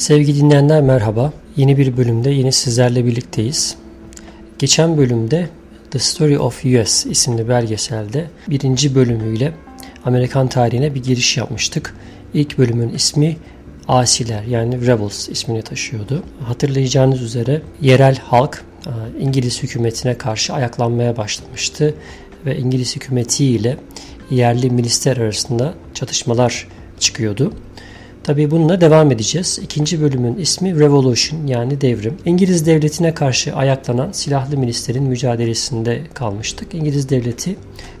Sevgili dinleyenler merhaba. Yeni bir bölümde yine sizlerle birlikteyiz. Geçen bölümde The Story of US isimli belgeselde birinci bölümüyle Amerikan tarihine bir giriş yapmıştık. İlk bölümün ismi Asiler yani Rebels ismini taşıyordu. Hatırlayacağınız üzere yerel halk e, İngiliz hükümetine karşı ayaklanmaya başlamıştı ve İngiliz hükümetiyle yerli milisler arasında çatışmalar çıkıyordu. Tabii bununla devam edeceğiz. İkinci bölümün ismi Revolution yani devrim. İngiliz devletine karşı ayaklanan silahlı milislerin mücadelesinde kalmıştık. İngiliz devleti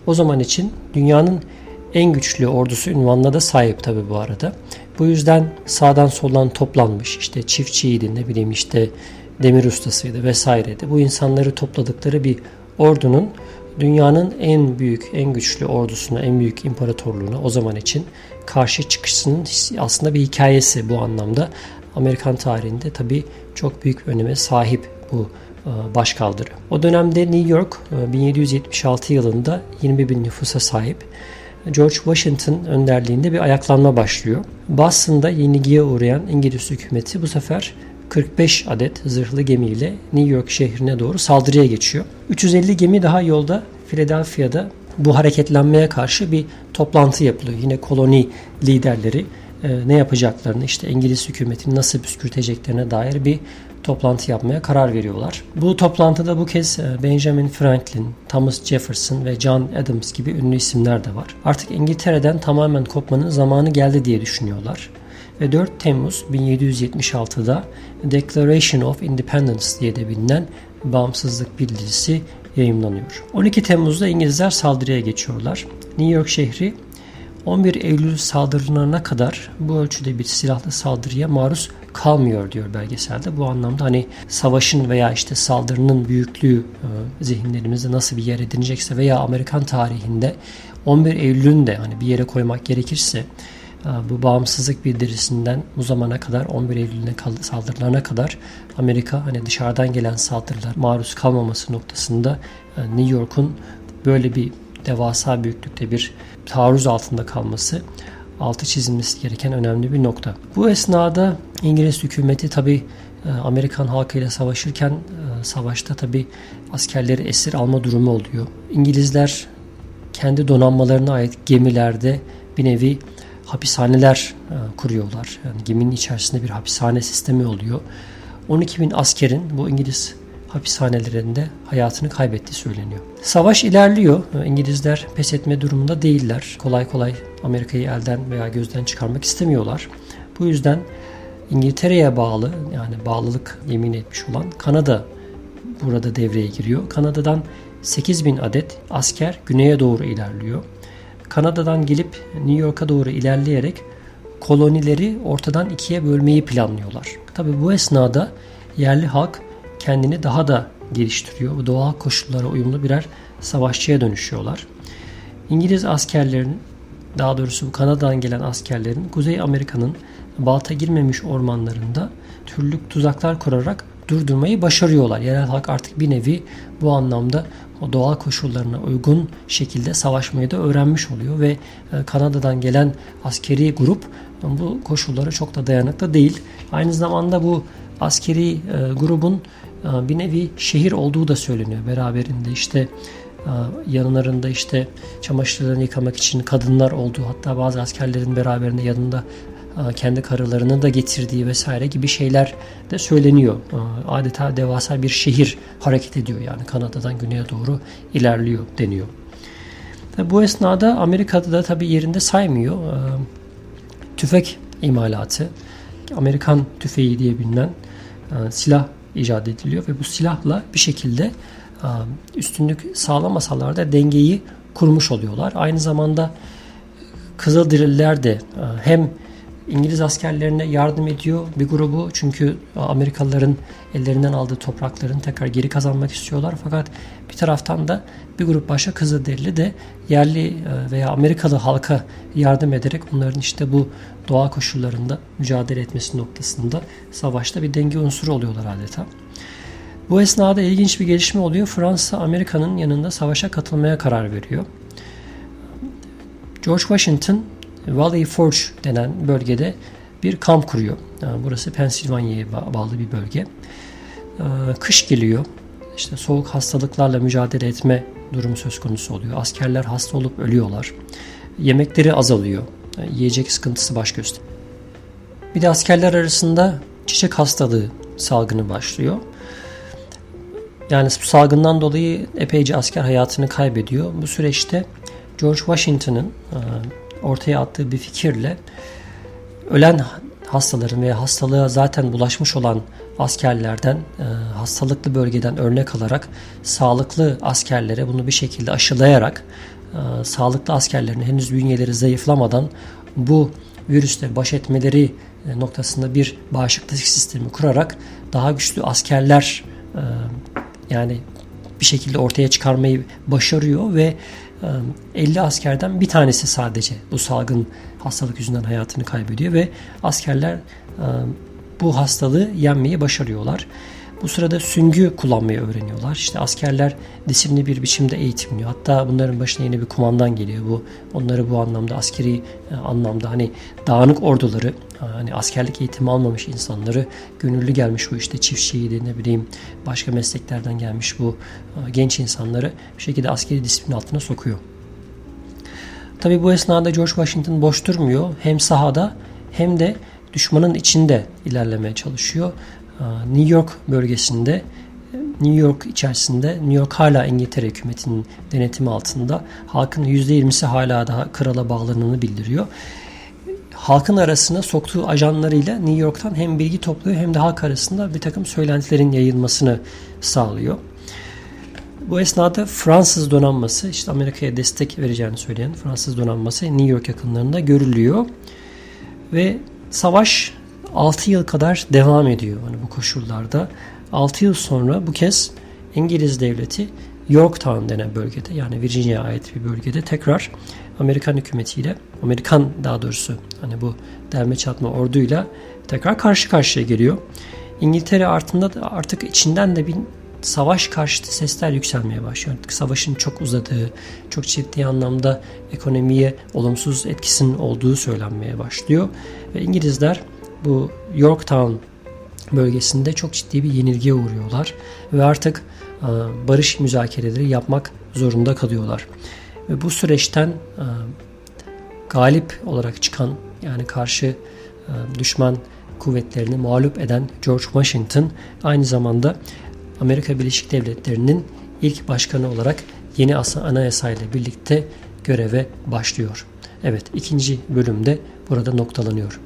o zaman için dünyanın en güçlü ordusu ünvanına da sahip tabii bu arada. Bu yüzden sağdan soldan toplanmış işte çiftçiydi ne bileyim işte demir ustasıydı vesaireydi. Bu insanları topladıkları bir ordunun dünyanın en büyük, en güçlü ordusuna, en büyük imparatorluğuna o zaman için karşı çıkışının aslında bir hikayesi bu anlamda. Amerikan tarihinde tabii çok büyük öneme sahip bu e, başkaldırı. O dönemde New York 1776 e, yılında 20 bin nüfusa sahip. George Washington önderliğinde bir ayaklanma başlıyor. Boston'da yenilgiye uğrayan İngiliz hükümeti bu sefer 45 adet zırhlı gemiyle New York şehrine doğru saldırıya geçiyor. 350 gemi daha yolda Philadelphia'da bu hareketlenmeye karşı bir toplantı yapılıyor. Yine koloni liderleri e, ne yapacaklarını işte İngiliz hükümetini nasıl püskürteceklerine dair bir toplantı yapmaya karar veriyorlar. Bu toplantıda bu kez e, Benjamin Franklin, Thomas Jefferson ve John Adams gibi ünlü isimler de var. Artık İngiltere'den tamamen kopmanın zamanı geldi diye düşünüyorlar 4 Temmuz 1776'da Declaration of Independence diye de bilinen bağımsızlık bildirisi yayımlanıyor. 12 Temmuz'da İngilizler saldırıya geçiyorlar. New York şehri 11 Eylül saldırılarına kadar bu ölçüde bir silahlı saldırıya maruz kalmıyor diyor belgeselde. Bu anlamda hani savaşın veya işte saldırının büyüklüğü e, zihinlerimizde nasıl bir yer edinecekse veya Amerikan tarihinde 11 Eylül'ün de hani bir yere koymak gerekirse bu bağımsızlık bildirisinden bu zamana kadar 11 Eylül'üne saldırılarına kadar Amerika hani dışarıdan gelen saldırılar maruz kalmaması noktasında e, New York'un böyle bir devasa büyüklükte bir taarruz altında kalması altı çizilmesi gereken önemli bir nokta. Bu esnada İngiliz hükümeti tabi e, Amerikan halkıyla savaşırken e, savaşta tabi askerleri esir alma durumu oluyor. İngilizler kendi donanmalarına ait gemilerde bir nevi hapishaneler e, kuruyorlar. Yani geminin içerisinde bir hapishane sistemi oluyor. 12 bin askerin bu İngiliz hapishanelerinde hayatını kaybettiği söyleniyor. Savaş ilerliyor. E, İngilizler pes etme durumunda değiller. Kolay kolay Amerika'yı elden veya gözden çıkarmak istemiyorlar. Bu yüzden İngiltere'ye bağlı yani bağlılık yemin etmiş olan Kanada burada devreye giriyor. Kanada'dan 8 bin adet asker güneye doğru ilerliyor. Kanada'dan gelip New York'a doğru ilerleyerek kolonileri ortadan ikiye bölmeyi planlıyorlar. Tabi bu esnada yerli halk kendini daha da geliştiriyor. Doğal koşullara uyumlu birer savaşçıya dönüşüyorlar. İngiliz askerlerin daha doğrusu bu Kanada'dan gelen askerlerin Kuzey Amerika'nın balta girmemiş ormanlarında türlük tuzaklar kurarak durdurmayı başarıyorlar. Yerel halk artık bir nevi bu anlamda o doğal koşullarına uygun şekilde savaşmayı da öğrenmiş oluyor ve e, Kanada'dan gelen askeri grup bu koşullara çok da dayanıklı değil. Aynı zamanda bu askeri e, grubun e, bir nevi şehir olduğu da söyleniyor. Beraberinde işte yanlarında işte çamaşırlarını yıkamak için kadınlar olduğu hatta bazı askerlerin beraberinde yanında kendi karılarını da getirdiği vesaire gibi şeyler de söyleniyor. Adeta devasa bir şehir hareket ediyor yani Kanada'dan güneye doğru ilerliyor deniyor. bu esnada Amerika'da da tabi yerinde saymıyor. Tüfek imalatı, Amerikan tüfeği diye bilinen silah icat ediliyor ve bu silahla bir şekilde üstünlük sağlamasalar da dengeyi kurmuş oluyorlar. Aynı zamanda Kızılderililer de hem İngiliz askerlerine yardım ediyor bir grubu çünkü Amerikalıların ellerinden aldığı toprakların tekrar geri kazanmak istiyorlar. Fakat bir taraftan da bir grup başka Kızılderili de yerli e, veya Amerikalı halka yardım ederek onların işte bu doğa koşullarında mücadele etmesi noktasında savaşta bir denge unsuru oluyorlar adeta. Bu esnada ilginç bir gelişme oluyor. Fransa Amerika'nın yanında savaşa katılmaya karar veriyor. George Washington Valley Forge denen bölgede bir kamp kuruyor. Yani burası Pensilvanya'ya bağlı bir bölge. Ee, kış geliyor. İşte soğuk hastalıklarla mücadele etme durumu söz konusu oluyor. Askerler hasta olup ölüyorlar. Yemekleri azalıyor. Yani yiyecek sıkıntısı baş gösteriyor. Bir de askerler arasında çiçek hastalığı salgını başlıyor. Yani bu salgından dolayı epeyce asker hayatını kaybediyor. Bu süreçte George Washington'ın e, ortaya attığı bir fikirle ölen hastaların veya hastalığa zaten bulaşmış olan askerlerden, e, hastalıklı bölgeden örnek alarak sağlıklı askerlere bunu bir şekilde aşılayarak e, sağlıklı askerlerin henüz bünyeleri zayıflamadan bu virüsle baş etmeleri noktasında bir bağışıklık sistemi kurarak daha güçlü askerler yani bir şekilde ortaya çıkarmayı başarıyor ve 50 askerden bir tanesi sadece bu salgın hastalık yüzünden hayatını kaybediyor ve askerler bu hastalığı yenmeyi başarıyorlar. Bu sırada süngü kullanmayı öğreniyorlar. İşte askerler disiplinli bir biçimde eğitimliyor. Hatta bunların başına yeni bir kumandan geliyor. Bu onları bu anlamda askeri e, anlamda hani dağınık orduları e, hani askerlik eğitimi almamış insanları gönüllü gelmiş bu işte çiftçiydi ne bileyim başka mesleklerden gelmiş bu e, genç insanları bir şekilde askeri disiplin altına sokuyor. Tabi bu esnada George Washington boş durmuyor. Hem sahada hem de düşmanın içinde ilerlemeye çalışıyor. New York bölgesinde New York içerisinde New York hala İngiltere hükümetinin denetimi altında. Halkın %20'si hala daha krala bağlandığını bildiriyor. Halkın arasına soktuğu ajanlarıyla New York'tan hem bilgi topluyor hem de halk arasında bir takım söylentilerin yayılmasını sağlıyor. Bu esnada Fransız donanması işte Amerika'ya destek vereceğini söyleyen Fransız donanması New York yakınlarında görülüyor. Ve savaş 6 yıl kadar devam ediyor hani bu koşullarda. 6 yıl sonra bu kez İngiliz devleti Yorktown denen bölgede yani Virginia'ya ait bir bölgede tekrar Amerikan hükümetiyle Amerikan daha doğrusu hani bu derme çatma orduyla tekrar karşı karşıya geliyor. İngiltere artıında da artık içinden de bir savaş karşıtı sesler yükselmeye başlıyor. Artık savaşın çok uzadığı, çok ciddi anlamda ekonomiye olumsuz etkisinin olduğu söylenmeye başlıyor. Ve İngilizler bu Yorktown bölgesinde çok ciddi bir yenilgiye uğruyorlar ve artık e, barış müzakereleri yapmak zorunda kalıyorlar. Ve bu süreçten e, galip olarak çıkan yani karşı e, düşman kuvvetlerini mağlup eden George Washington aynı zamanda Amerika Birleşik Devletleri'nin ilk başkanı olarak yeni anayasayla birlikte göreve başlıyor. Evet ikinci bölümde burada noktalanıyor.